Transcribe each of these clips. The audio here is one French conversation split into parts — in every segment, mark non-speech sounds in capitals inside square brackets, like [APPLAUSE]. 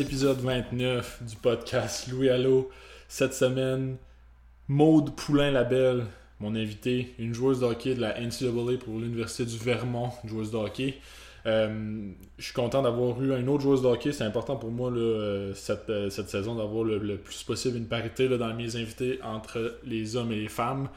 épisode 29 du podcast Louis Allo. Cette semaine, Maude Poulain-Labelle, mon invité, une joueuse de hockey de la NCAA pour l'Université du Vermont, une joueuse de hockey. Euh, je suis content d'avoir eu une autre joueuse de hockey. C'est important pour moi là, euh, cette, euh, cette saison d'avoir le, le plus possible une parité là, dans mes invités entre les hommes et les femmes.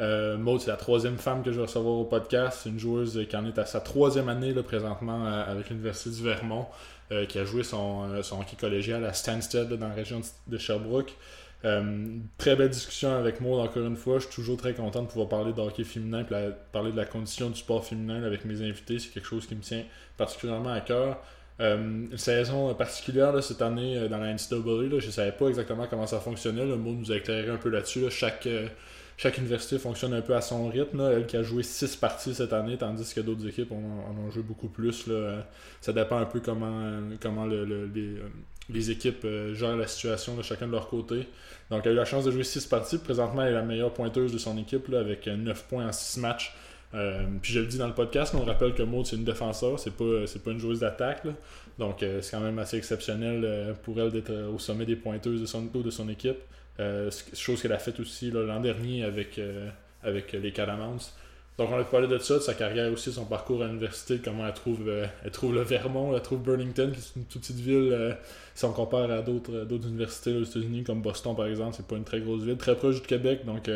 Euh, Maud, c'est la troisième femme que je vais recevoir au podcast. C'est une joueuse qui en est à sa troisième année là, présentement avec l'Université du Vermont, euh, qui a joué son, euh, son hockey collégial à Stansted dans la région de- Sherbrooke. Euh, très belle discussion avec Maud encore une fois. Je suis toujours très content de pouvoir parler de hockey féminin et parler de la condition du sport féminin avec mes invités. C'est quelque chose qui me tient particulièrement à cœur. Une saison particulière cette année dans la NCAA. Je ne savais pas exactement comment ça fonctionnait. Le Maud nous a éclairé un peu là-dessus. là. Chaque, chaque université fonctionne un peu à son rythme. Elle qui a joué 6 parties cette année, tandis que d'autres équipes en ont, joué beaucoup plus. Ça dépend un peu comment, euh, comment euh, les équipes euh, gèrent la situation de chacun de leur côté. Donc elle a eu la chance de jouer 6 parties. Présentement, elle est la meilleure pointeuse de son équipe avec 9 points en 6 matchs. Puis je le dis dans le podcast, mais on rappelle que Maud c'est une défenseur, c'est pas, pas une joueuse d'attaque. Donc c'est quand même assez exceptionnel pour elle d'être au sommet des pointeuses de son équipe. Euh, chose qu'elle a faite aussi l'an dernier avec, euh, avec les Calamans. Donc on a parlé de ça, de sa carrière aussi, son parcours à l'université, comment elle trouve, euh, elle trouve le Vermont, elle trouve Burlington, qui est une toute petite ville, si on compare à d'autres universités aux États-Unis, comme Boston par exemple, c'est pas une très grosse ville, très proche du Québec, donc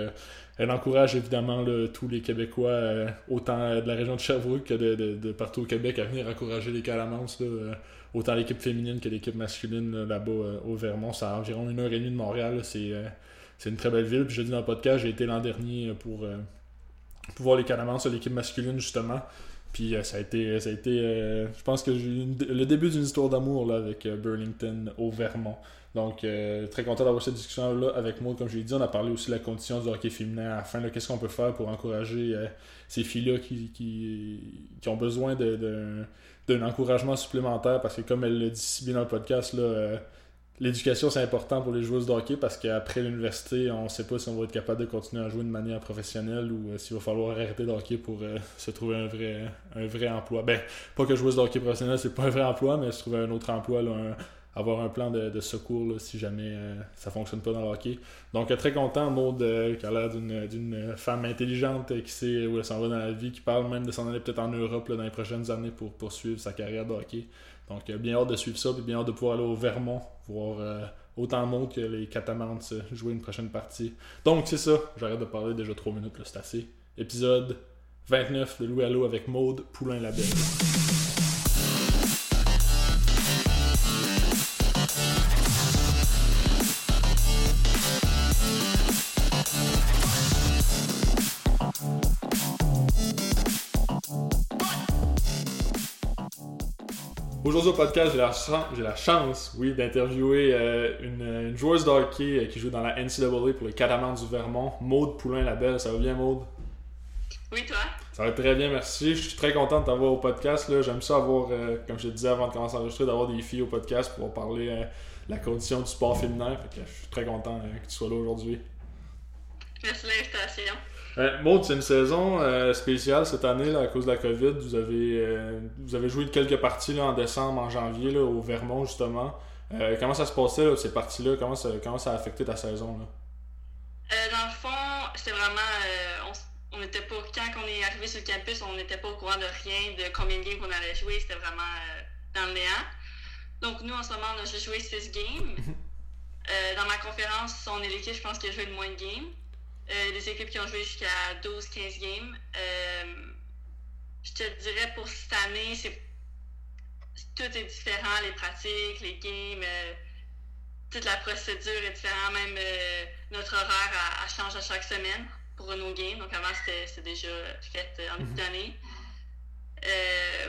elle encourage évidemment tous les Québécois, autant de la région de Sherbrooke que de, de- partout au Québec, à venir encourager les Calamans, autant l'équipe féminine que l'équipe masculine là, là-bas euh, au Vermont. C'est à environ une heure et demie de Montréal, là, c'est euh, c'est une très belle ville. Puis je dis dans le podcast, j'ai été l'an dernier euh, pour, pour voir les Calamans sur l'équipe masculine justement. Puis ça a été, ça a été je pense que j'ai eu le début d'une histoire d'amour là, avec Burlington au Vermont. Donc, très content d'avoir cette discussion-là avec moi. Comme je l'ai dit, on a parlé aussi de la condition du hockey féminin à la fin. là. Qu'est-ce qu'on peut faire pour encourager ces filles-là qui, qui, qui ont besoin de- de- d'un encouragement supplémentaire? Parce que, comme elle le dit si bien dans le podcast, là, euh, l'éducation c'est important pour les joueuses de hockey parce qu'après l'université, on ne sait pas si on va être capable de continuer à jouer de manière professionnelle ou euh, s'il va falloir arrêter de hockey pour euh, se trouver un vrai, un vrai emploi. Ben, pas que joueuse de hockey professionnelle, c'est pas un vrai emploi, mais se trouver un autre emploi, là, un- avoir un plan de, secours si jamais euh, ça fonctionne pas dans le hockey. Donc euh, très content, Maud, euh, qui a l'air d'une, femme intelligente euh, qui sait où elle s'en va dans la vie, qui parle même de s'en aller peut-être en Europe dans les prochaines années pour poursuivre sa carrière de hockey. Donc euh, bien hâte de suivre ça, puis bien hâte de pouvoir aller au Vermont, voir autant Maud que les Catamans euh, jouer une prochaine partie. Donc c'est ça, j'arrête de parler déjà 3 minutes, c'est assez. Épisode 29 de Louis Allo avec Maude Poulain-Labelle. Aujourd'hui au podcast, j'ai la, chan- la chance, oui, d'interviewer euh, une, une joueuse de hockey euh, qui joue dans la NCAA pour les Catamans du Vermont, Maude Poulain-Labelle. Ça va bien, Maude? Oui, toi? Ça va très bien, merci. Je suis très content de t'avoir au podcast. là. J'aime ça avoir, euh, comme je te disais avant de commencer à enregistrer, d'avoir des filles au podcast pour parler de la condition du sport féminin. Fait que je suis très content que tu sois là aujourd'hui. Merci de l'invitation. Euh, Maud, c'est une saison euh, spéciale cette année là, à cause de la COVID. Vous avez, euh, vous avez joué quelques parties là, en décembre, en janvier, là, au Vermont justement. Euh, comment ça se passait là, ces parties-là? Comment ça, comment ça a affecté ta saison là? Dans le fond, c'était vraiment. on n'était pas. Quand on est arrivé sur le campus, on n'était pas au courant de rien, de combien de games qu'on allait jouer. C'était vraiment dans le néant. Donc, nous, en ce moment, on a juste joué 6 games. [LAUGHS] Dans ma conférence, on est l'équipe, je pense, qui a joué le moins de games. Euh, des équipes qui ont joué jusqu'à 12-15 games. Euh, je te dirais pour cette année, c'est tout est différent, les pratiques, les games, euh, toute la procédure est différente, même euh, notre horaire elle change à chaque semaine pour nos games. Donc avant c'était déjà fait euh, en début Mhm. d'année.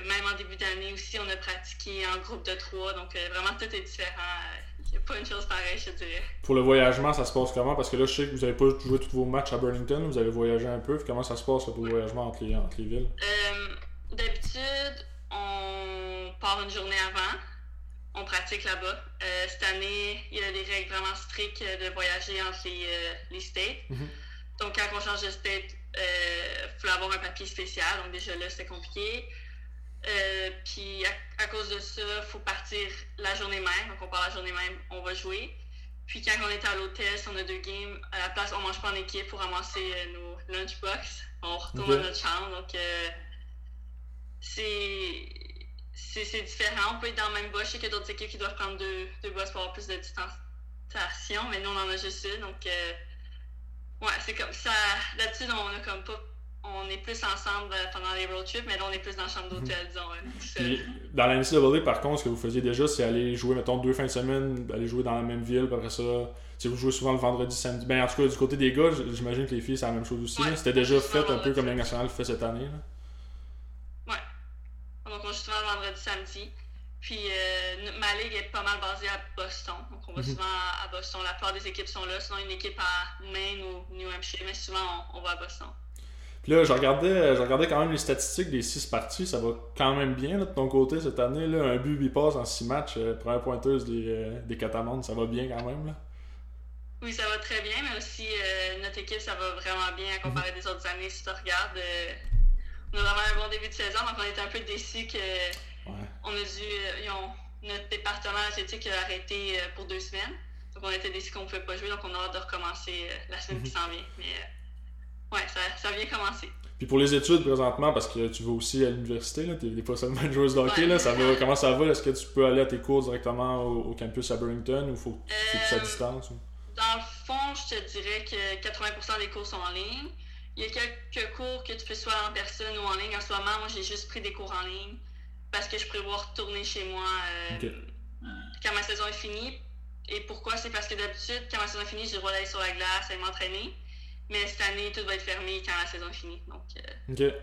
Même en début d'année aussi, on a pratiqué en groupe de trois, donc vraiment tout est différent. Il n'y a pas une chose pareille, je te dirais. Pour le voyagement, ça se passe comment? Parce que là, je sais que vous n'avez pas joué tous vos matchs à Burlington, vous avez voyagé un peu. Comment ça se passe pour le voyagement entre les, entre les villes? Euh, D'habitude, on part une journée avant. On pratique là-bas. Euh, cette année, il y a des règles vraiment strictes de voyager entre les, euh, les states. Mhm. Donc, quand on change de state, il faut avoir un papier spécial. Donc, déjà là, c'était compliqué. Euh, puis, à, à cause de ça, il faut partir la journée même. Donc, on part la journée même, on va jouer. Puis, quand on est à l'hôtel, si on a deux games, à la place, on mange pas en équipe pour ramasser euh, nos lunchbox. On retourne à notre chambre. Donc, euh, c'est c'est différent. On peut être dans le même bus. Je sais qu'il y a d'autres équipes qui doivent prendre deux, deux pour avoir plus de distanciation, mais nous, on en a juste une. Donc, euh, ouais, c'est comme ça. D'habitude, on a comme pas. On est plus ensemble euh, pendant les road trips, mais là, on est plus dans la chambre d'hôtel, disons. seul. Puis, dans la NCAA, par contre, ce que vous faisiez déjà, c'est aller jouer, mettons, deux fins de semaine, aller jouer dans la même ville, puis après ça, sais, vous jouez souvent le vendredi, samedi. Ben, en tout cas, du côté des gars, j'imagine que les filles, c'est la même chose aussi. Ouais, là. C'était déjà fait un peu comme la nationale fait cette année. Là. Donc, on joue souvent le vendredi, samedi. Puis, euh, ma ligue est pas mal basée à Boston. Donc, on va Mhm. souvent à, à Boston. La plupart des équipes sont là. Sinon, une équipe à Maine ou New Hampshire. Mais souvent, on, on va à Boston. Puis là, je regardais, je regardais quand même les statistiques des six parties. Ça va quand même bien là, de ton côté cette année. Là. Un but, 8 passes en six matchs. euh, première pointeuse des, euh, des ça va bien quand même. Là? Oui, ça va très bien, mais aussi euh, notre équipe, ça va vraiment bien à comparer des autres années. Si tu regardes, on a vraiment un bon début de saison, donc on était un peu déçus que Ouais. on a dû. euh, ont- notre département athlétique a arrêté pour deux semaines. Donc on était déçus qu'on ne pouvait pas jouer, donc on a hâte de recommencer la semaine qui s'en vient. Mais ouais, ça, ça vient commencer. Puis pour les études présentement, parce que tu vas aussi à l'université, là, t'es t'es pas seulement joueuse de hockey, Ouais. là, ça va, comment ça va? Est-ce que tu peux aller à tes cours directement au, au campus à Burlington ou faut c'est plus à Euh, distance? ou- Dans le fond, je te dirais que 80% des cours sont en ligne. Il y a quelques cours que tu peux soit en personne ou en ligne. En ce moment, moi, j'ai juste pris des cours en ligne parce que je prévois retourner chez moi euh, quand ma saison est finie. Et pourquoi? C'est parce que d'habitude, quand ma saison est finie, j'ai le droit d'aller sur la glace et m'entraîner. Mais cette année, tout va être fermé quand la saison est finie. Donc, euh, Ok.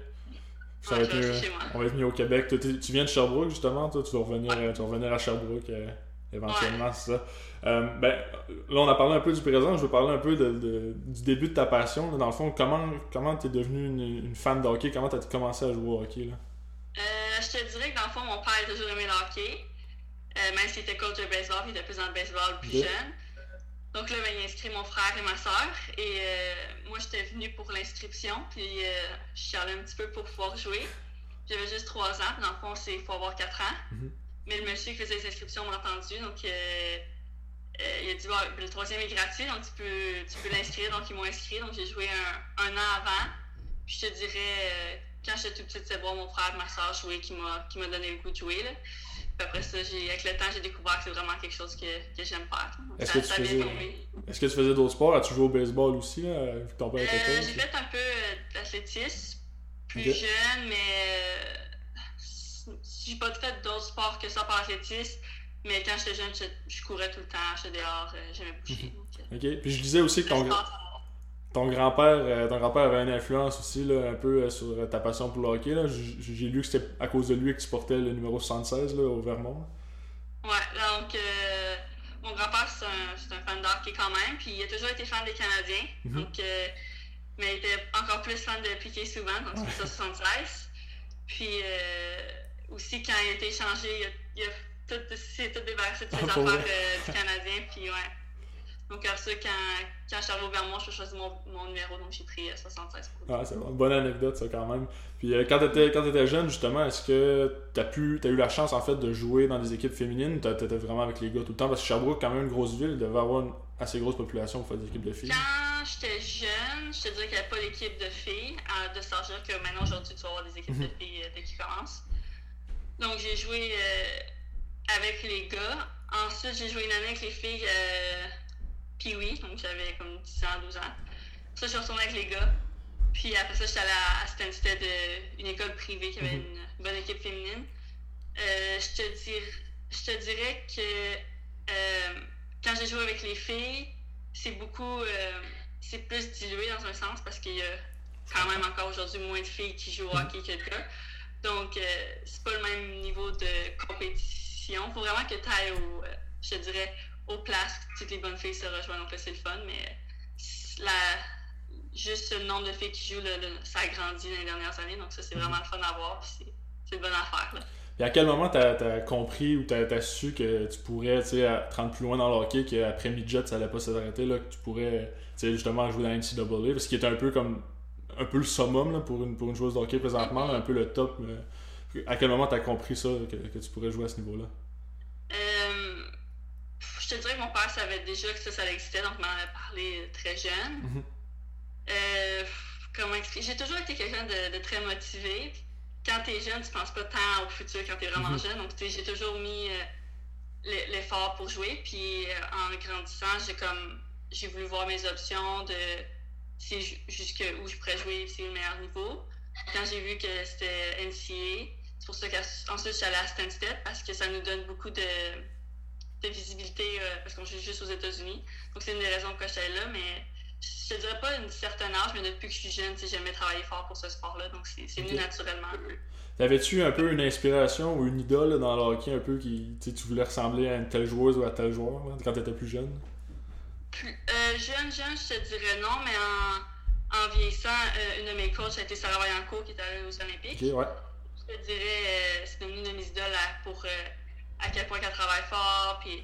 Ça va être mieux- on va être mis au Québec. Tu viens de Sherbrooke justement, toi, tu vas revenir, euh, tu vas revenir à Sherbrooke euh, éventuellement, c'est ça. Euh, ben, là, on a parlé un peu du présent, je veux parler un peu de, de- du début de ta passion. là. Dans le fond, comment comment t'es devenue une, une fan de hockey? Comment t'as commencé à jouer au hockey? Là? Euh, je te dirais que dans le fond, mon père a toujours aimé le hockey. Même s'il était coach de baseball, il était plus dans le baseball plus jeune. Donc là, ben, il a inscrit mon frère et ma soeur. Et euh, moi, j'étais venue pour l'inscription. Puis euh, je suis allée un petit peu pour pouvoir jouer. J'avais juste 3 ans. Puis dans le fond, c'est- faut avoir 4 ans. Mhm. Mais le monsieur qui faisait les inscriptions m'a entendu. Donc euh, il a dit Bon, le troisième est gratuit, donc tu peux, tu peux l'inscrire. Donc ils m'ont inscrit. Donc j'ai joué un, un an avant. Puis je te dirais, quand j'étais tout petite, c'est voir mon frère et ma soeur jouer qui m'a qui m'a donné le goût de jouer. Là. Puis après ça, avec le temps, j'ai découvert que c'est vraiment quelque chose que, que j'aime faire. Est-ce que tu faisais- que tu d'autres sports? As-tu joué au baseball aussi, là, vu que ton père était Euh, j'ai fait un peu euh, d'athlétisme, plus jeune, mais euh, j'ai pas fait d'autres sports que ça par athlétisme. Mais quand j'étais jeune, je, je courais tout le temps, j'étais dehors, j'aimais bouger. euh, Ok. Puis je disais aussi que ton, sport. Ton grand-père euh, ton grand-père avait une influence aussi là, un peu euh, sur euh, ta passion pour le hockey. J'ai lu que c'était à cause de lui que tu portais le numéro 76 là, au Vermont. Ouais, donc euh, mon grand-père, c'est un, c'est un fan de hockey quand même, puis il a toujours été fan des Canadiens. Mhm. Donc, euh, mais il était encore plus fan de Piquet souvent, donc c'est pour ça 76. Puis euh, aussi, quand il a été échangé, il a, il a tout, c'est tout débarrassé de [LAUGHS] ses affaires du Canadien, puis ouais. Donc, après ça, quand, quand je suis arrivé au Vermont, je choisi mon, mon numéro, donc j'ai pris euh, 76 pour lui. Ah, c'est une bonne anecdote ça quand même. Puis euh, quand quand t'étais jeune justement, est-ce que t'as pu t'as eu la chance en fait de jouer dans des équipes féminines ou t'as- t'étais vraiment avec les gars tout le temps? Parce que Sherbrooke quand même une grosse ville, il devait avoir une assez grosse population pour faire des équipes de filles. Quand j'étais jeune, je te dirais qu'il n'y avait pas d'équipe de filles euh, de âge-là que maintenant aujourd'hui tu vas avoir des équipes de Mhm. filles euh, dès qu'ils commencent. Donc j'ai joué euh, avec les gars. Ensuite j'ai joué une année avec les filles euh, puis oui, donc j'avais comme 10 ans, 12 ans. Ça je suis retournée avec les gars. Puis après ça j'étais allée à, à Stansted, une école privée qui avait Mhm. une bonne équipe féminine. Euh, je, te dir- je te dirais que euh, quand j'ai joué avec les filles, c'est beaucoup. euh, c'est plus dilué dans un sens parce qu'il y a quand même encore aujourd'hui moins de filles qui jouent au hockey que de gars. Donc, c'est pas le même niveau de compétition. Faut vraiment que tu ailles au, je te dirais, aux places toutes les bonnes filles se rejoignent. Donc là, c'est le fun, mais la, juste le nombre de filles qui jouent, le- le- ça a grandi dans les dernières années. Donc, ça, c'est vraiment le fun à voir. C'est une bonne affaire. Là. Puis à quel moment t'as as compris ou t'as as su que tu pourrais tu sais, à- te rendre plus loin dans le hockey qu'après midget ça allait pas s'arrêter là, que tu pourrais tu sais, justement jouer dans la NCAA parce qu'il est un peu comme un peu le summum là, pour, une, pour une joueuse de hockey présentement, là, un peu le top. euh, À quel moment t'as compris ça, que, que, tu pourrais jouer à ce niveau-là? Je te dirais que mon père savait déjà que ça, ça existait, donc m'en avait parlé très jeune. Mhm. Euh, comment expliquer? J'ai toujours été quelqu'un de, de, très motivé. Quand t'es jeune, tu penses pas tant au futur quand t'es vraiment Mhm. jeune. Donc, j'ai toujours mis euh, l'e- l'effort pour jouer. Puis, euh, en grandissant, j'ai comme j'ai voulu voir mes options de si ju- jusque où je pourrais jouer, si c'est le meilleur niveau. Quand j'ai vu que c'était NCA, c'est pour ça qu'ensuite je suis allée à Stansted parce que ça nous donne beaucoup de, de visibilité euh, parce qu'on joue juste aux États-Unis. Donc c'est une des raisons pourquoi je suis allée là, mais je te dirais pas une certaine âge, mais depuis que je suis jeune, tu sais, j'aimais travailler fort pour ce sport-là, donc c'est c'est venu naturellement. T'avais-tu un peu une inspiration ou une idole là, dans le hockey un peu qui tu tu voulais ressembler à une telle joueuse ou à tel joueur là, quand t'étais plus jeune? Plus, euh, jeune, jeune, je te dirais non, mais en, en vieillissant, euh, une de mes coachs a été Sarah Vaillancourt qui est allée aux Olympiques. Ok, ouais. Je te dirais, euh, c'est devenu une de mes idoles pour euh, à quel point qu'elle travaille fort, puis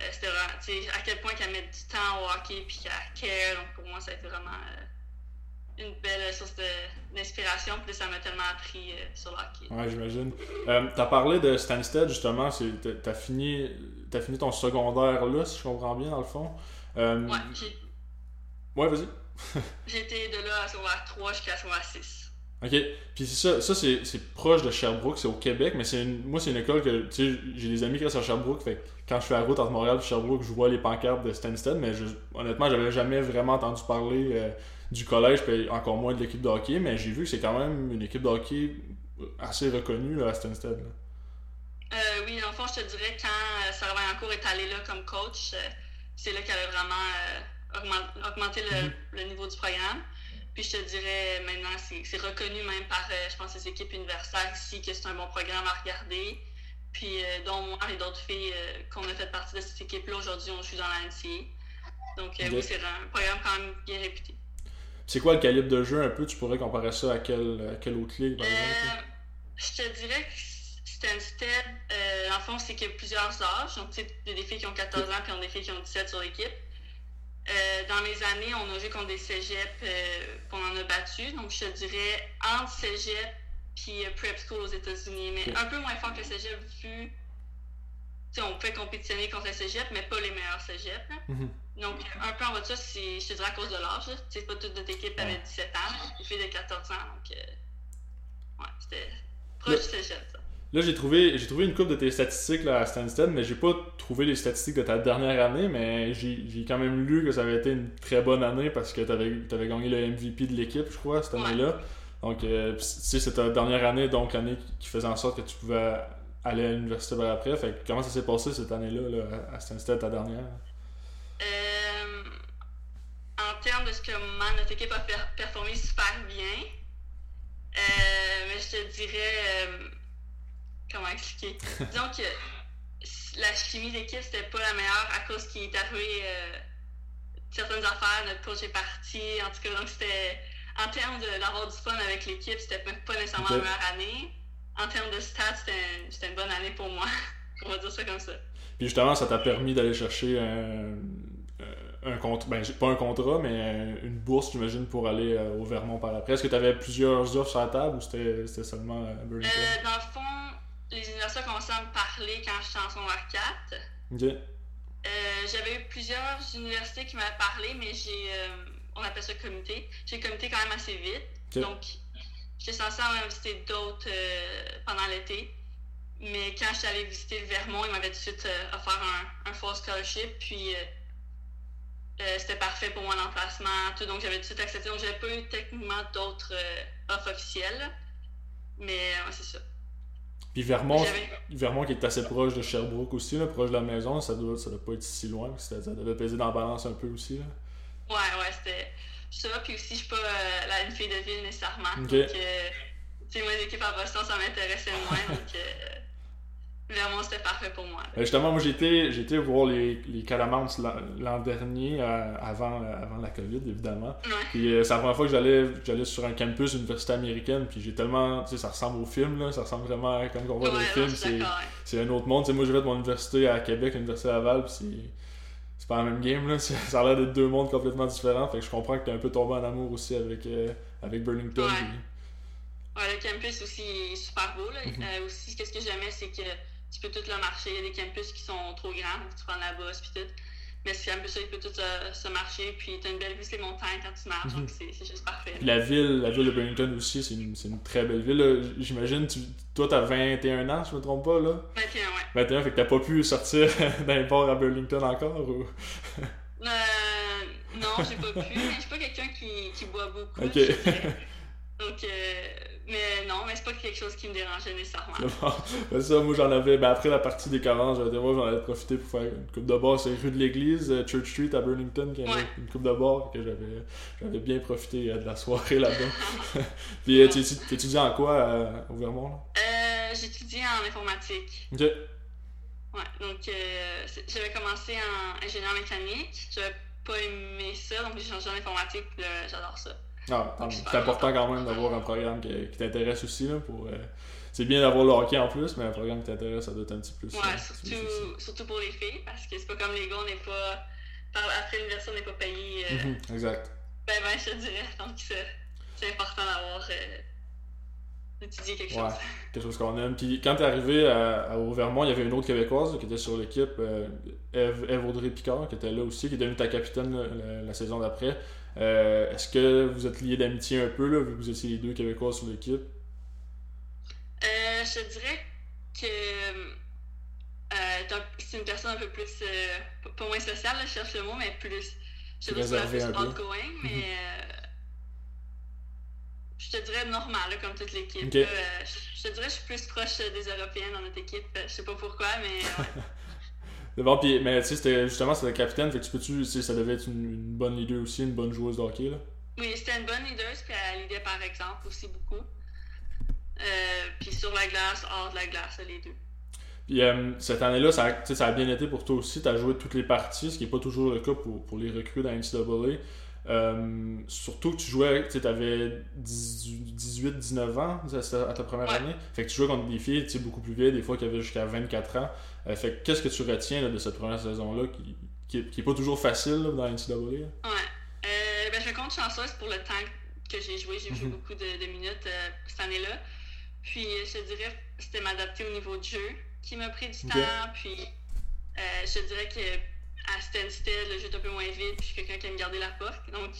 euh, c'était vraiment, tu sais, à quel point qu'elle met du temps au hockey, puis qu'elle care. Donc pour moi, ça a été vraiment euh, une belle source de- d'inspiration. Puis ça m'a tellement appris euh, sur le hockey. Ouais, j'imagine. Euh, t'as parlé de Stansted, justement. t'as- T'as fini, fini ton secondaire là, si je comprends bien, dans le fond. Euh, Ouais, ouais, vas-y. [LAUGHS] j'ai été de là à secondaire 3 jusqu'à secondaire 6. Ok, puis ça, ça c'est, proche de Sherbrooke, c'est au Québec, mais c'est moi c'est une école que, tu sais, j'ai des amis qui restent à Sherbrooke, fait que quand je fais la route entre Montréal et Sherbrooke, je vois les pancartes de Stansted, mais je, honnêtement, j'avais jamais vraiment entendu parler euh, du collège, puis encore moins de l'équipe de hockey, mais j'ai vu que c'est quand même une équipe de hockey assez reconnue là, à Stansted. là. Euh, oui, le fond, je te dirais, quand euh, Sarah Vaillancourt est allée là comme coach, euh, c'est là qu'elle a vraiment euh, augment- augmenté le, Mhm. le niveau du programme. Puis je te dirais, maintenant, c'est reconnu même par, euh, je pense, les équipes universitaires ici que c'est un bon programme à regarder. Puis, euh, dont moi et d'autres filles euh, qu'on a fait partie de cette équipe-là, aujourd'hui, on joue dans la NCA. Donc, euh, oui, c'est un programme quand même bien réputé. C'est quoi le calibre de jeu un peu? Tu pourrais comparer ça à quelle, à quelle autre ligue par exemple je te dirais que Stansted, euh, le fond, c'est qu'il y a plusieurs âges. Donc, tu sais, il y a des filles qui ont 14 ans puis on a des filles qui ont 17 sur l'équipe. Euh, dans mes années, on a joué contre des cégeps euh, qu'on en a battu. Donc, je te dirais entre cégep puis euh, prep school aux États-Unis. Mais un peu moins fort que le cégep, vu. Tu sais, on peut compétitionner contre le cégep, mais pas les meilleurs cégeps. Mhm. Donc, un peu en bas de ça, c'est, je te dirais à cause de l'âge. sais, pas toute notre équipe avait 17 ans, les filles de 14 ans. Donc, euh, ouais, c'était proche du cégep, ça. Là, j'ai trouvé, j'ai trouvé une coupe de tes statistiques là, à Stansted, mais j'ai pas trouvé les statistiques de ta dernière année, mais j'ai j'ai quand même lu que ça avait été une très bonne année parce que t'avais avais gagné le MVP de l'équipe, je crois, cette année-là. Donc, euh, tu c'est ta dernière année, donc l'année qui- faisait en sorte que tu pouvais aller à l'université par après. Fait que comment ça s'est passé cette année-là là, à Stansted, ta dernière? Euh, en termes de ce que ma- notre équipe a per- performé super bien, euh, mais je te dirais. Euh, comment expliquer Disons que la chimie d'équipe, c'était pas la meilleure à cause qu'il est arrivé euh, certaines affaires. Notre coach est parti. En tout cas, donc c'était. En termes d'avoir du fun avec l'équipe, c'était pas pas nécessairement la meilleure année. En termes de stats, c'était un- c'était une bonne année pour moi. [LAUGHS] On va dire ça comme ça. Puis justement, ça t'a permis d'aller chercher un, un contrat, ben pas un contrat, mais une bourse, j'imagine, pour aller euh, au Vermont par après. Est-ce que tu avais plusieurs offres sur la table ou c'était seulement euh, Burlington? Euh, dans le fond, les universités ont commencé à me parler quand j'étais en secondaire 4. Ok. Euh, J'avais eu plusieurs universités qui m'avaient parlé, mais j'ai, euh, on appelle ça comité. J'ai comité quand même assez vite. Donc, j'étais censée en visiter d'autres euh, pendant l'été. Mais quand j'étais allée visiter le Vermont, ils m'avaient tout de suite offert un, un full scholarship. Puis, c'était parfait pour moi l'emplacement. Tout, donc, j'avais tout de suite accepté. Donc, j'avais pas eu techniquement d'autres offres officielles. Mais, ouais, c'est ça. Puis Vermont, Vermont qui est assez proche de Sherbrooke aussi, là, proche de la maison, ça doit, ça doit pas être si loin, ça, devait peser dans la balance un peu aussi. Là. Ouais, ouais, c'était ça. Puis aussi, je suis pas euh, la, une fille de ville nécessairement. Ok. Donc, euh, tu sais, moi, l'équipe à Boston, ça m'intéressait moins. donc, euh, Vermont, c'était parfait pour moi. là. Euh, justement, moi j'étais j'étais voir les, les Catamounts l'an dernier, euh, avant, euh, avant la COVID évidemment. Ouais. Puis euh, c'est la première fois que j'allais j'allais sur un campus université américaine, puis j'ai tellement, tu sais, ça ressemble au film, là, ça ressemble vraiment à comme on voit dans Ouais, les non, films, je c'est d'accord. ouais. c'est un autre monde. Tu sais, moi j'ai fait mon université à Québec, l'université Laval, puis c'est c'est pas la même game, là. [LAUGHS] Ça a l'air d'être deux mondes complètement différents, fait que je comprends que t'es un peu tombé en amour aussi avec, euh, avec Burlington. Ouais. puis- Ouais, le campus aussi est super beau. Là. Mhm. Euh, aussi, qu'est-ce que j'aimais, c'est que tu peux tout le marcher. Il y a des campus qui sont trop grands, donc tu prends la bosse puis tout. Mais ce campus-là, il peut tout se, se marcher, puis tu as une belle vue sur les montagnes quand tu marches, Mhm. donc c'est c'est juste parfait. Puis la ville, la ville de Burlington aussi, c'est une, une très belle ville. J'imagine, tu, toi, t'as 21 ans, si je me trompe pas, là? 21, ouais. 21, fait que t'as pas pu sortir [LAUGHS] d'un port à Burlington encore, ou... Euh, non, j'ai pas pu, mais je suis pas quelqu'un qui, qui boit beaucoup. [LAUGHS] Ok. je. Donc, euh, mais non, mais c'est pas quelque chose qui me dérangeait nécessairement. [LAUGHS] Bon. Ça, moi, j'en avais... Ben, après la partie des carences, j'avais voir, j'en avais profité pour faire une coupe de bar. C'est rue de l'église, euh, Church Street à Burlington, qui avait Ouais. une coupe de bar, que j'avais j'avais bien profité euh, de la soirée [LAUGHS] là-bas. [LAUGHS] Puis, euh, tu tu- t'étudies en quoi euh, au Vermont, là? Euh, J'étudie en informatique. Ok. Ouais, donc euh, j'avais commencé en ingénieur mécanique. J'avais pas aimé ça, donc j'ai changé en informatique, j'adore ça. Ah, c'est important quand même d'avoir un programme qui, qui t'intéresse aussi. Là, pour, euh, c'est bien d'avoir le hockey en plus, mais un programme qui t'intéresse, ça doit être un petit peu plus. Ouais, euh, surtout, surtout pour les filles, parce que c'est pas comme les gars, on n'est pas. par- Après l'université, on n'est pas payé. euh, Mhm, exact. Ben, ben, je te dirais. Donc, c'est c'est important d'avoir. euh, quelque Ouais. chose. Quelque chose qu'on aime. Puis quand t'es arrivé à, à- au Vermont, il y avait une autre Québécoise qui était sur l'équipe, euh, Eve, Eve Audrey Picard, qui était là aussi, qui est devenue ta capitaine là, la, la saison d'après. Euh, Est-ce que vous êtes liés d'amitié un peu, là, vu que vous étiez les deux Québécois sur l'équipe? Euh, je dirais que. euh, c'est une personne un peu plus. euh, pas- pas moins sociale, là, je cherche le mot, mais plus. Je te Plus dirais réservé plus outgoing, mais. Euh, je te dirais normal, là, comme toute l'équipe. Euh, je te dirais que je suis plus proche des Européennes dans notre équipe. Euh, Je sais pas pourquoi, mais. ouais. [LAUGHS] Bon, puis, mais tu sais, c'était justement, c'était le capitaine, fait que tu peux-tu, tu sais, ça devait être une, une bonne leader aussi, une bonne joueuse de hockey, là? Oui, c'était une bonne leader, puis elle lidait par exemple aussi beaucoup. Euh, puis sur la glace, hors de la glace, les deux. Puis euh, cette année-là, ça, a- ça bien été pour toi aussi. Tu as joué toutes les parties, ce qui n'est pas toujours le cas pour, pour les recrues dans NCAA. Euh, surtout que tu jouais, tu avais 18-19 ans à ta première Ouais. année. Fait que tu jouais contre des filles beaucoup plus vieilles, des fois qui avaient jusqu'à 24 ans. Euh, fait que qu'est-ce que tu retiens là, de cette première saison-là qui, qui, qui est pas toujours facile là, dans NCAA? Ouais. Euh, ben, je me compte chanceuse pour le temps que j'ai joué. J'ai joué Mhm. beaucoup de, de minutes euh, cette année-là. Puis je te dirais, c'était m'adapter au niveau de jeu qui m'a pris du temps. Puis je te dirais que à Stansted, le jeu est un peu moins vite. Puis je suis quelqu'un qui aime garder la porte. Donc,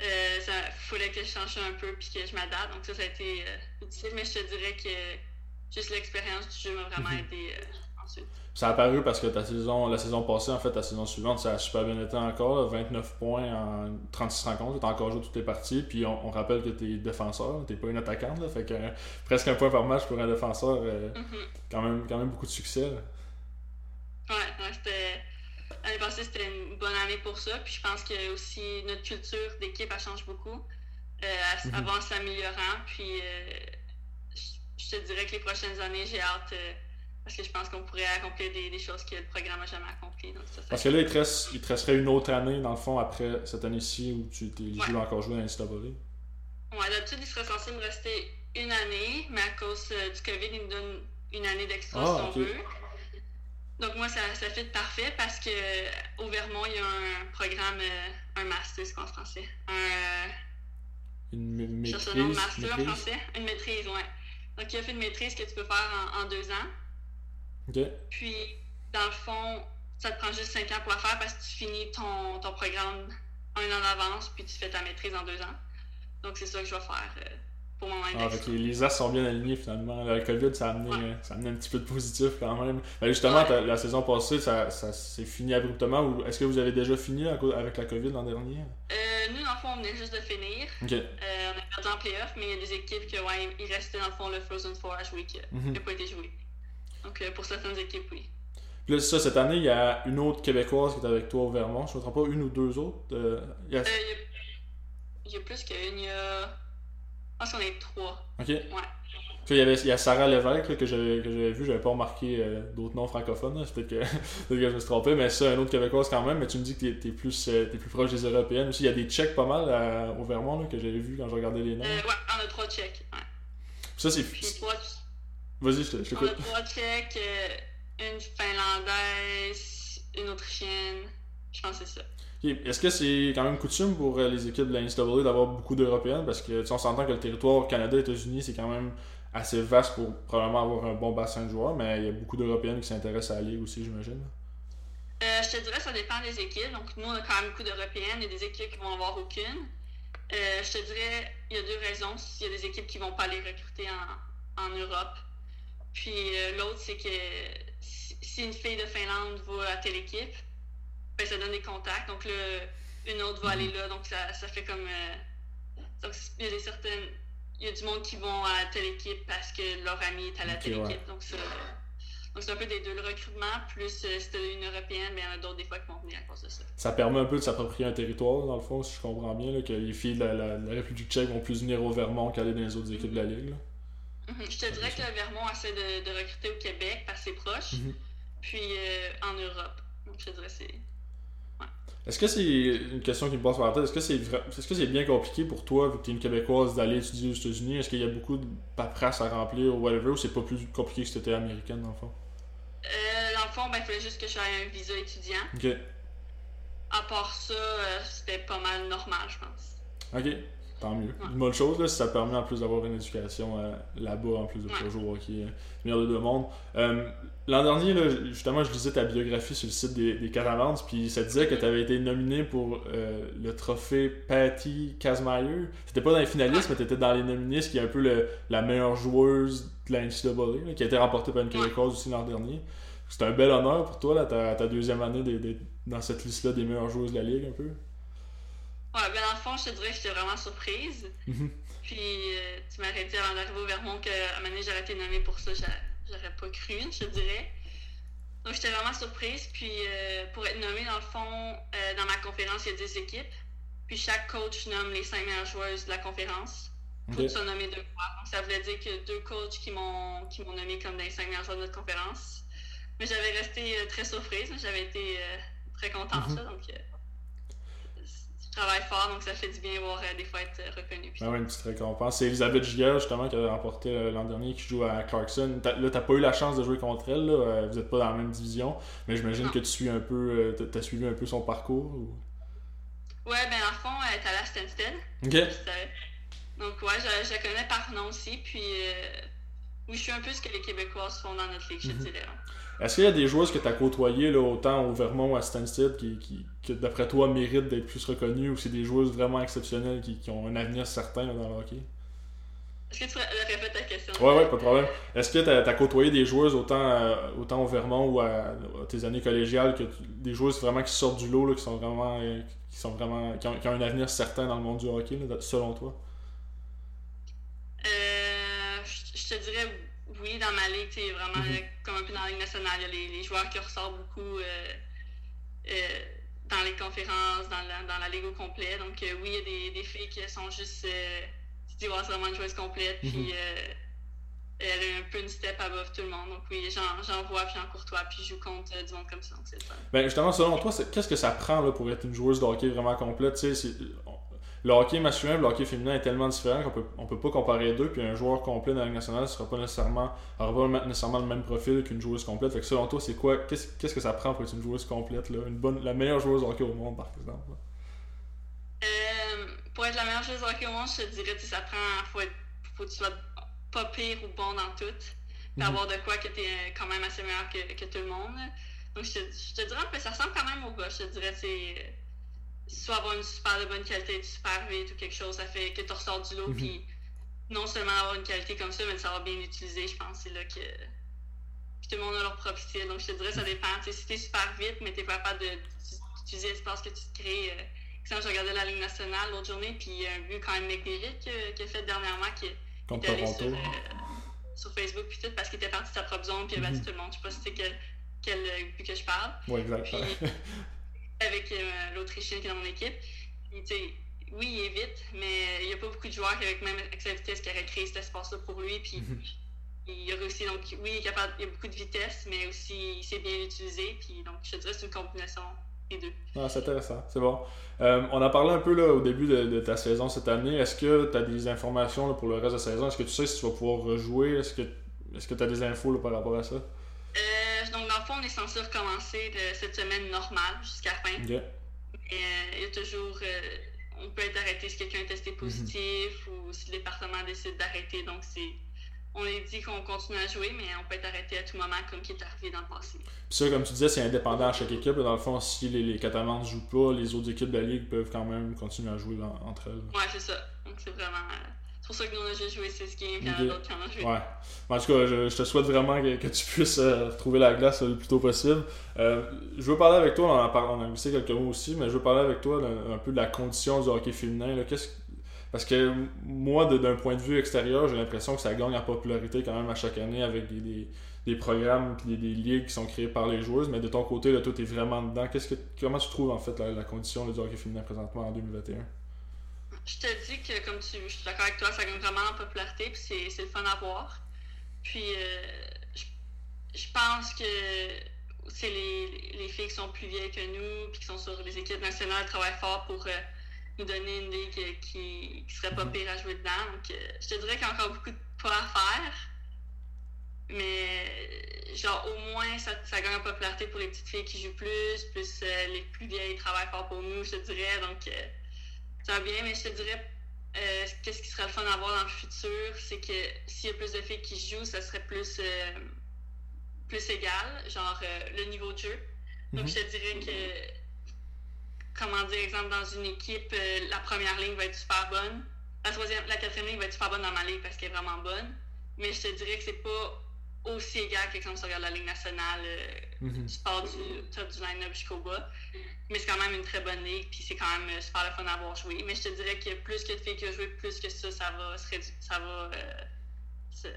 euh, ça fallait que je change un peu puis que je m'adapte. Donc ça, ça a été euh, difficile. Mais je te dirais que juste l'expérience du jeu m'a vraiment Mhm. aidé euh, ensuite. Ça a apparu parce que ta saison, la saison passée, en fait, ta saison suivante, ça a super bien été encore. là, 29 points en 36 rencontres. Tu as encore joué toutes les parties. Puis on, on rappelle que tu es défenseur, tu pas une attaquante. Là, fait que euh, presque un point par match pour un défenseur. euh, Mhm. quand, même, quand même beaucoup de succès. là. Ouais, ouais, c'était. L'année passée, c'était une bonne année pour ça. Puis je pense que aussi notre culture d'équipe, elle change beaucoup. Euh, elle- Mhm. Avant en s'améliorant. Puis euh, je- je te dirais que les prochaines années, j'ai hâte. euh, parce que je pense qu'on pourrait accomplir des, des choses que le programme n'a jamais accomplies. Parce que là, il te, reste, il te resterait une autre année, dans le fond, après cette année-ci où tu Ouais. joué encore joué dans NCAA. Ouais, d'habitude, il serait censé me rester une année, mais à cause euh, du COVID, il me donne une année d'extra Ah, si on veut. Donc moi, ça, ça fait parfait parce que euh, au Vermont, il y a un programme, euh, un master, c'est quoi en français? Un, euh, Une ma- je cherche le nom de maîtrise. master en maîtrise. français. Une maîtrise, ouais. Donc il a fait une maîtrise que tu peux faire en, en deux ans. Ok. Puis, dans le fond, ça te prend juste cinq ans pour la faire parce que tu finis ton, ton programme un an d'avance, puis tu fais ta maîtrise en deux ans. Donc c'est ça que je vais faire pour mon Ah, index. fait que les, les as sont bien alignés finalement. Le COVID, ça a amené, Ouais. ça a amené un petit peu de positif quand même. Ben, justement, Ouais. la saison passée, ça, ça s'est fini abruptement. Ou est-ce que vous avez déjà fini avec la COVID l'an dernier? Euh, nous, dans le fond, on venait juste de finir. Euh, on a perdu en playoff, mais il y a des équipes que, ouais, il restait dans le fond le Frozen Four à jouer qui n'a pas été joué. Donc, euh, pour certaines équipes, oui. Puis là, c'est ça, cette année, il y a une autre Québécoise qui est avec toi au Vermont. Je ne me trompe pas, une ou deux autres. Euh, il y a- Euh, il, y a, il y a plus qu'une, il y a. Je pense qu'on est trois. Ok. Ouais. Il y avait il y a Sarah Lévesque là, que j'avais que j'avais vu, j'avais pas remarqué euh, d'autres noms francophones, [LAUGHS] peut-être que, je me suis trompé, mais ça, un autre québécoise quand même, mais tu me dis que t'es, t'es plus, euh, plus proche des Européennes aussi. Il y a des Tchèques pas mal euh, au Vermont là, que j'avais vu quand je regardais les noms. Euh, ouais, on a trois Tchèques. Ouais. Ça c'est. Trois, Vas-y, je te- je on a t'écoute. trois Tchèques, une Finlandaise, une Autrichienne, je pense que c'est ça. Est-ce que c'est quand même coutume pour euh, les équipes de la d'avoir beaucoup d'Européennes? Parce que on s'entend que le territoire Canada-États-Unis, c'est quand même assez vaste pour probablement avoir un bon bassin de joueurs, mais il y a beaucoup d'Européennes qui s'intéressent à la Ligue aussi, j'imagine. Euh, je te dirais ça dépend des équipes. Donc, nous, on a quand même beaucoup d'Européennes. A des équipes qui vont avoir aucune. Euh, je te dirais, il y a deux raisons. Il y a des équipes qui vont pas les recruter en, en Europe. Puis l'autre, c'est que si une fille de Finlande va à telle équipe, ben, ça donne des contacts. Donc là, une autre va aller là. Donc ça, ça fait comme. donc il y a des certaines. Il y a du monde qui vont à telle équipe parce que leur ami est à la telle équipe. Donc ça. Donc, c'est un peu des deux, le recrutement, plus euh, c'était une européenne, mais il y en a d'autres des fois qui vont venir à cause de ça. Ça permet un peu de s'approprier un territoire, dans le fond, si je comprends bien, là, que les filles de la, République tchèque vont plus venir au Vermont qu'aller dans les autres équipes de la Ligue. Mhm. Je te dirais que le Vermont essaie de, de recruter au Québec parce que c'est proche, mhm. puis euh, en Europe. Donc, je te dirais c'est. Est-ce que c'est une question qui me passe par la tête? Est-ce que c'est est-ce que c'est bien compliqué pour toi, vu que tu es une Québécoise, d'aller étudier aux États-Unis? Est-ce qu'il y a beaucoup de paperasse à remplir ou whatever, ou c'est pas plus compliqué que si tu étais américaine, dans le fond? Euh, dans le fond, ben, il fallait juste que j'aie un visa étudiant. OK. À part ça, euh, c'était pas mal normal, je pense. OK. Tant mieux. Une bonne chose, là, si ça permet en plus d'avoir une éducation euh, là-bas, en plus de pouvoir jouer au hockey, euh, meilleur de deux mondes. L'an dernier, là, justement, je lisais ta biographie sur le site des, des Caravans, puis ça disait que tu avais été nominé pour le trophée Patty Kazmaier. C'était pas dans les finalistes, mais tu étais dans les nominés, ce qui est un peu le, la meilleure joueuse de la NCAA, qui a été remportée par une Québécoise aussi l'an dernier. C'est un bel honneur pour toi, là, ta, ta deuxième année d'être dans cette liste-là des meilleures joueuses de la Ligue, un peu. Ouais, ben dans le fond, je te dirais que j'étais vraiment surprise. Mhm. Puis euh, tu m'aurais dit avant d'arriver au Vermont qu'à un moment donné, j'aurais été nommée pour ça, j'aurais pas cru, je te dirais. Donc j'étais vraiment surprise. Puis euh, pour être nommée, dans le fond, euh, dans ma conférence, il y a 10 équipes. Puis chaque coach nomme les 5 meilleures joueuses de la conférence. Pour se nommer deux fois. Donc ça voulait dire que deux coachs qui m'ont nommé comme les 5 meilleures joueuses de notre conférence. Mais j'avais resté très surprise, j'avais été très contente. Mhm. ça, donc travaille fort, donc ça fait du bien voir euh, des fois être reconnu. Ah ouais, une petite récompense. C'est Elisabeth Giguère, justement, qui a remporté euh, l'an dernier, qui joue à Clarkson. Là, t'as pas eu la chance de jouer contre elle, là. Euh, vous êtes pas dans la même division, mais j'imagine que tu suis un peu, t'as suivi un peu son parcours. Ou... Ouais, ben en fond, elle est à la Stansted. Ok. Donc ouais, je, la connais par nom aussi, puis oui, je suis un peu ce que les Québécoises font dans notre ligue, je mhm. dirais. Est-ce qu'il y a des joueuses que tu as côtoyées, là, autant au Vermont ou à Stansted, qui, qui, d'après toi, méritent d'être plus reconnues, ou c'est des joueuses vraiment exceptionnelles qui, qui ont un avenir certain dans le hockey? Est-ce que tu répètes ta question? Ouais, ouais, pas de problème. Est-ce que tu as, côtoyé des joueuses autant, euh, autant au Vermont ou à, tes années collégiales, que des joueuses vraiment qui sortent du lot, là, qui sont vraiment, qui sont vraiment qui ont, un avenir certain dans le monde du hockey, selon toi? Euh, je te dirais oui, dans ma ligue, c'est vraiment mhm. comme un peu dans la Ligue nationale, il y a les, les joueurs qui ressortent beaucoup euh, euh, dans les conférences, dans la, dans la ligue au complet. Donc euh, oui, il y a des, des, filles qui sont juste, tu dis, c'est vraiment une joueuse complète, puis mhm. elle est un peu une step above tout le monde. Donc oui, j'en vois, puis j'en courtois, puis je joue contre du monde comme ça. Donc c'est Ben justement, selon toi, qu'est-ce que ça prend là, pour être une joueuse de hockey vraiment complète? Le hockey masculin et le hockey féminin est tellement différent qu'on peut, on peut pas comparer les deux. Puis un joueur complet dans la Ligue nationale ne sera pas nécessairement, aura pas nécessairement le même profil qu'une joueuse complète. Fait que selon toi, c'est quoi qu'est-ce, qu'est-ce que ça prend pour être une joueuse complète là? Une bonne, La meilleure joueuse de hockey au monde, par exemple euh, Pour être la meilleure joueuse de hockey au monde, je te dirais que ça prend. Faut, être, faut que tu sois pas pire ou bon dans tout. Puis mhm. avoir de quoi que tu es quand même assez meilleur que, que tout le monde. Donc je te, je te dirais que ça ressemble quand même au gars. Je te dirais c'est soit avoir une super de bonne qualité, super vite ou quelque chose, ça fait que tu ressors du lot, mhm. puis non seulement avoir une qualité comme ça, mais de savoir bien l'utiliser, je pense, c'est là que. tout le monde a leur propre style. Donc, je te dirais, ça dépend. si tu es super vite, mais tu pas capable d'utiliser l'espace que tu te crées. Euh, exemple, je regardais la Ligue nationale l'autre journée, puis il y a un but quand même McDavid qui a fait dernièrement, qui, est allé sur, euh, sur, Facebook, puis tout, parce qu'il était parti de sa propre zone, puis il a battu mhm. tout le monde. Je sais pas si c'est quel, quel but que je parle. Oui, exactement. [LAUGHS] avec euh, l'Autrichien qui est dans mon équipe. oui, il est vite, mais il n'y a pas beaucoup de joueurs qui, avec même avec sa vitesse, qui auraient créé cet espace-là pour lui. Puis mhm. il a réussi. Donc, oui, il, est capable, il a beaucoup de vitesse, mais aussi il sait bien l'utiliser. Puis donc, je te dirais c'est une combinaison des deux. Ah, c'est intéressant, c'est bon. Euh, on a parlé un peu là, au début de, ta saison cette année. Est-ce que tu as des informations là, pour le reste de la saison? Est-ce que tu sais si tu vas pouvoir rejouer? Est-ce que tu est as des infos là, par rapport à ça? Euh, donc, dans le fond, on est censé recommencer cette semaine normale jusqu'à la fin. Mais il y a toujours. on peut être arrêté si quelqu'un est testé mhm. positif ou si le département décide d'arrêter. Donc, c'est on est dit qu'on continue à jouer, mais on peut être arrêté à tout moment, comme qui est arrivé dans le passé. Puis ça, comme tu disais, c'est indépendant à chaque équipe. Dans le fond, si les, les Catalans ne jouent pas, les autres équipes de la Ligue peuvent quand même continuer à jouer entre elles. Ouais, c'est ça. Donc c'est vraiment. Euh, pour ça que nous, on a juste joué 6 games, puis d'autres qui en ont joué. Ouais. En tout cas, je, te souhaite vraiment que, tu puisses euh, retrouver la glace le plus tôt possible. Euh, je veux parler avec toi, on, a, on a glissé quelques mots aussi, mais je veux parler avec toi un, peu de la condition du hockey féminin. Qu'est-ce parce que moi, d'un point de vue extérieur, j'ai l'impression que ça gagne en popularité quand même à chaque année avec des, des, programmes et des, ligues qui sont créées par les joueuses. Mais de ton côté, là, toi, tu es vraiment dedans. Qu'est-ce que, comment tu trouves en fait la, condition du hockey féminin présentement en 2021? Je te dis que, comme tu, je suis d'accord avec toi, ça gagne vraiment en popularité, puis c'est le fun à voir. Puis, euh, je, pense que c'est les, les, filles qui sont plus vieilles que nous, puis qui sont sur les équipes nationales, travaillent fort pour. Euh, nous donner une ligue qui, qui serait pas mhm. pire à jouer dedans. Donc, euh, je te dirais qu'il y a encore beaucoup de pas à faire. Mais, genre, au moins, ça, ça gagne en popularité pour les petites filles qui jouent plus, plus les plus vieilles travaillent fort pour nous, je te dirais. Donc, ça va bien, mais je te dirais, qu'est-ce qui serait le fun à voir dans le futur, c'est que s'il y a plus de filles qui jouent, ça serait plus, plus égal, genre le niveau de jeu. Donc, mhm. je te dirais que comment dire, exemple, dans une équipe, euh, la première ligne va être super bonne. La troisième, la quatrième ligne va être super bonne dans ma ligue parce qu'elle est vraiment bonne. Mais je te dirais que c'est pas aussi égal que quand tu regardes la Ligue nationale, euh, mhm. tu pars du top du line-up jusqu'au bas. Mais c'est quand même une très bonne ligue, puis c'est quand même euh, super le fun d'avoir joué. Mais je te dirais que plus que de filles qui ont joué, plus que ça, ça va se, ça va, se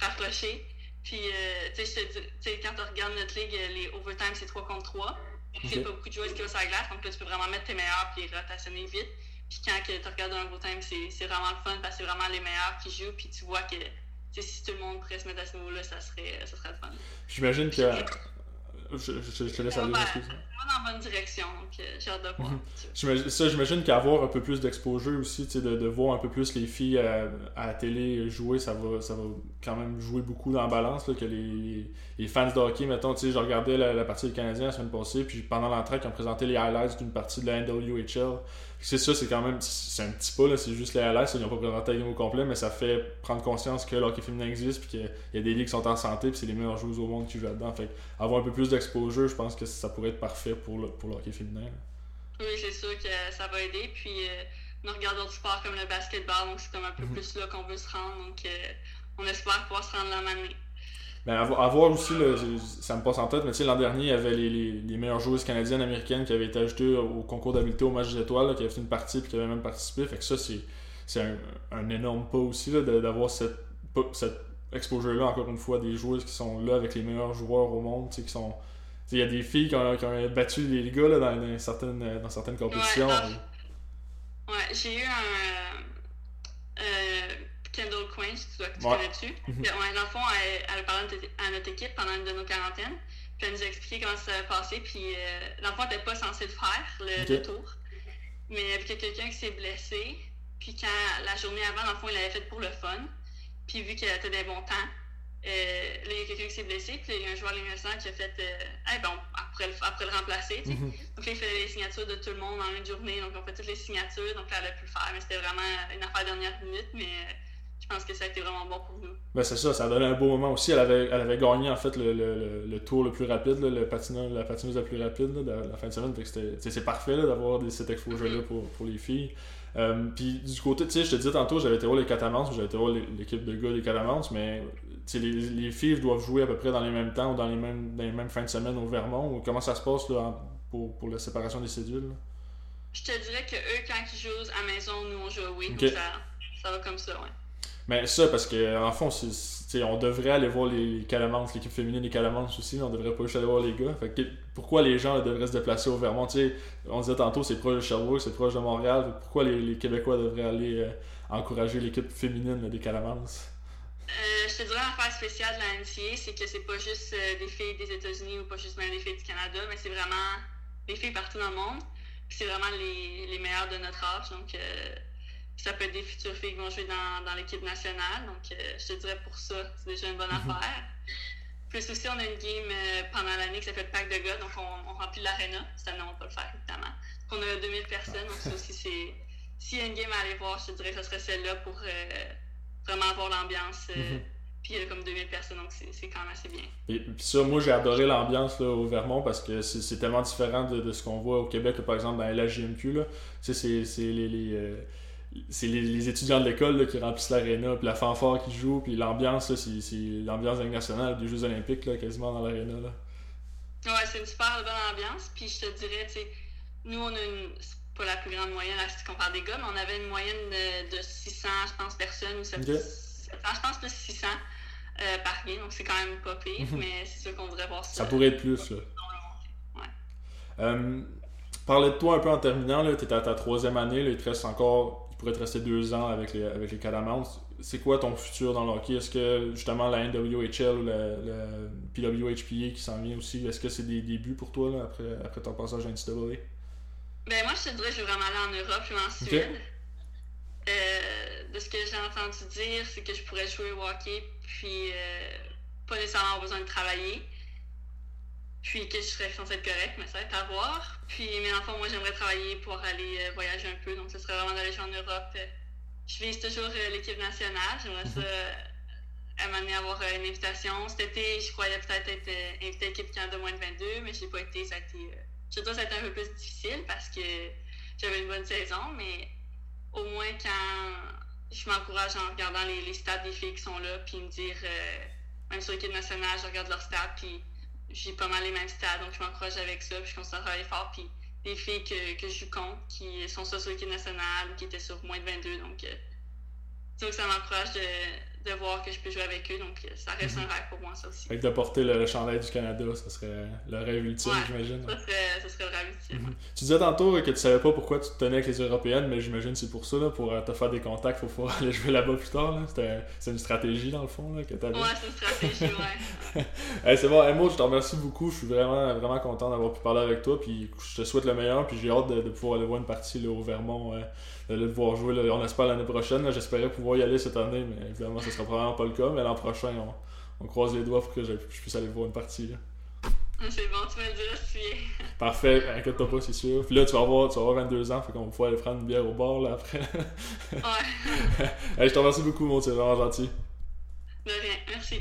rapprocher. Puis, tu sais, quand tu regardes notre ligue, les overtime, c'est 3 contre 3. Okay. pas beaucoup de joueurs qui vont sur la glace, donc là, tu peux vraiment mettre tes meilleurs puis rotationner vite. Puis quand tu regardes un beau time, c'est vraiment le fun parce que c'est vraiment les meilleurs qui jouent, puis tu vois que si tout le monde pourrait se mettre à ce niveau-là, ça serait, ça serait fun. J'imagine que. Je, je, je, te laisse aller, excuse. dans la bonne direction, donc euh, j'ai hâte de voir. Mhm. Ça, j'imagine qu'avoir un peu plus d'exposure aussi, de, de voir un peu plus les filles à, à, la télé jouer, ça va, ça va quand même jouer beaucoup dans la balance. Là, que les, les fans de hockey, mettons, je regardais la, la partie des Canadiens la semaine passée, puis pendant l'entrée, ils ont présenté les highlights d'une partie de la NWHL c'est ça, c'est quand même, c'est un petit pas, c'est juste les LS, ils n'ont pas présenté la au complet, mais ça fait prendre conscience que l'hockey féminin existe, puis qu'il y a des ligues qui sont en santé, puis c'est les meilleurs joueurs au monde qui jouent là-dedans. Fait avoir un peu plus d'exposure, je pense que ça pourrait être parfait pour le, pour hockey féminin. Oui, c'est sûr que ça va aider, puis euh, nous regardons du sport comme le basketball, donc c'est comme un peu mhm. plus là qu'on veut se rendre, donc euh, on espère pouvoir se rendre là maintenant. Ben, avoir aussi, ça me passe en tête, mais l'an dernier, il y avait les, les, meilleures joueuses canadiennes, américaines qui avaient été ajoutées au concours d'habileté au match des étoiles, qui avaient fait une partie et qui avaient même participé. Fait que ça, c'est un, un, énorme pas aussi d'avoir cette, cette exposure-là, encore une fois, des joueuses qui sont là avec les meilleurs joueurs au monde, qui sont. Il y a des filles qui ont, qui ont battu les gars là, dans, dans, certaines, dans certaines compétitions. Ouais, j'ai eu un. Euh, Kendall Quinn, tu, dois, tu connais dessus. Mhm. dans le fond, elle, parlé à notre équipe pendant une de nos quarantaines. Puis elle nous a expliqué comment ça s'est passé. Puis euh, dans le fond, elle n'était pas censée le faire, le, tour. Mais il y avait quelqu'un qui s'est blessé. Puis quand la journée avant, dans le fond, il l'avait fait pour le fun. Puis vu qu'elle était des bons temps, euh, là, il y a quelqu'un qui s'est blessé, puis il y a un joueur de qui a fait euh, bon, après le, après le remplacer. Mhm. Donc là, il fait les signatures de tout le monde en une journée, donc on fait toutes les signatures, donc là, elle a pu le faire, mais c'était vraiment une affaire dernière minute, mais je pense que ça a été vraiment bon pour nous. Ben, c'est ça, ça a donné un beau moment aussi. Elle avait, elle avait gagné en fait le, le, le tour le plus rapide, le la patineuse la plus rapide de la fin de semaine. C'est parfait d'avoir cette exposure-là mm-hmm. pour, pour, les filles. Euh, puis du côté, tu sais, je te disais tantôt, j'avais été voir les Catamantes, j'avais été voir l'équipe de gars des Catamantes, mais les, les filles doivent jouer à peu près dans les mêmes temps ou dans les mêmes, dans les mêmes fins de semaine au Vermont. Ou comment ça se passe là, pour, pour la séparation des cédules? Je te dirais que eux, quand ils jouent à maison, nous on joue oui, ça, ça va comme ça, ouais. Mais ça, parce que en fond, on devrait aller voir les Calamans, l'équipe féminine des Calamans aussi, on devrait pas juste aller voir les gars. Fait pourquoi les gens devraient se déplacer au Vermont? On disait tantôt, c'est proche de Sherbrooke, c'est proche de Montréal. Pourquoi les, Québécois devraient aller euh, encourager l'équipe féminine des Calamans euh, je te dirais l'affaire spéciale de la NCA, c'est que c'est pas juste euh, des filles des États-Unis ou pas juste même des filles du Canada, mais c'est vraiment des filles partout dans le monde. C'est vraiment les, les meilleures de notre âge. Donc, ça peut être des futures filles qui vont jouer dans, dans l'équipe nationale. Donc, euh, je te dirais pour ça, c'est déjà une bonne mhm. affaire. Plus aussi, on a une game euh, pendant l'année qui s'appelle Pack de gars, donc on, on remplit l'aréna. Cette année, on va pas le faire, évidemment. Donc, on a 2000 personnes, donc ça aussi, c'est. S'il y a une game à aller voir, je te dirais que ce serait celle-là pour euh, vraiment avoir l'ambiance. Mhm. Puis il y a comme 2000 personnes, donc c'est quand même assez bien. Et puis ça, moi j'ai adoré l'ambiance au Vermont parce que c'est tellement différent de, de ce qu'on voit au Québec, par exemple dans la JMQ. Là. Tu sais, c'est c'est les, les, c'est les, les étudiants de l'école là, qui remplissent l'aréna, puis la fanfare qui joue, puis l'ambiance, là, c'est c'est l'ambiance de nationale des Jeux Olympiques là, quasiment dans l'aréna. là. Ouais, c'est une super bonne ambiance. Puis je te dirais, tu sais, nous, on a une. C'est pas la plus grande moyenne à ce qu'on parle des gars, mais on avait une moyenne de, de 600, je pense, personnes, ou 700, Ok. 700, je pense, plus 600 euh, par game. Donc c'est quand même pas pire, [LAUGHS] mais c'est sûr qu'on voudrait voir ça. Ça pourrait être plus. Là. le monde. Euh, de toi un peu en terminant, là, t'es à ta troisième année, là, il te reste encore, pourrait te rester deux ans avec les, avec les Catamounts. C'est quoi ton futur dans le hockey? Est-ce que justement la NWHL ou la, la PWHPA qui s'en vient aussi, est-ce que c'est des débuts pour toi là, après, après ton passage à NCAA? Ben moi, je te dirais, je veux vraiment aller en Europe ou en Suède. Euh, de ce que j'ai entendu dire, c'est que je pourrais jouer au hockey, puis euh, pas nécessairement avoir besoin de travailler. Puis que je serais censée être correcte, mais ça va être à voir. Puis, mais enfin, moi, j'aimerais travailler pour aller euh, voyager un peu. Donc, ce serait vraiment d'aller jouer en Europe. Euh, je vise toujours euh, l'équipe nationale. J'aimerais ça m'amener à avoir une invitation. Cet été, je croyais peut-être être euh, invitée à l'équipe Canada moins de 22, mais je n'ai pas été. Ça a été, je ça a été un peu plus difficile parce que j'avais une bonne saison, mais au moins quand je m'encourage en regardant les, les stats des filles qui sont là, puis me dire, même sur l'équipe nationale, je regarde leurs stats, puis j'ai pas mal les mêmes stats, donc je m'encourage avec ça, puis je continue à travailler fort, puis des filles que, que je contre, qui sont sur l'équipe nationale ou qui étaient sur moins de 22, donc euh, donc ça m'encourage de, de voir que je peux jouer avec eux, donc ça reste un rêve pour moi, ça aussi. Fait que de porter le, le chandail du Canada, ça serait le rêve ultime, Ouais. j'imagine. Ça serait, ça serait le rêve ultime. Mhm. Tu disais tantôt que tu savais pas pourquoi tu te tenais avec les Européennes, mais j'imagine que c'est pour ça, là, pour euh, te faire des contacts, faut pouvoir [LAUGHS] aller jouer là-bas plus tard. là. C'est une stratégie dans le fond là, que tu avais. Ouais, c'est une stratégie, ouais. [LAUGHS] Hey, c'est bon, Maud, je te remercie beaucoup. Je suis vraiment, vraiment content d'avoir pu parler avec toi. Puis je te souhaite le meilleur. Puis j'ai hâte de, de pouvoir aller voir une partie là, au Vermont, euh, de le voir jouer. là. On espère l'année prochaine. J'espérais pouvoir y aller cette année, mais évidemment, ce sera probablement pas le cas. Mais l'an prochain, on, on croise les doigts pour que je, je puisse aller voir une partie. là. C'est bon, tu me le diras si. Parfait, inquiète-toi pas, c'est sûr. Puis là, tu vas avoir, tu vas avoir 22 ans, fait qu'on va pouvoir aller prendre une bière au bar là, après. Ouais, [LAUGHS] Hey, je te remercie beaucoup, Maud, c'est vraiment gentil. de rien. Merci.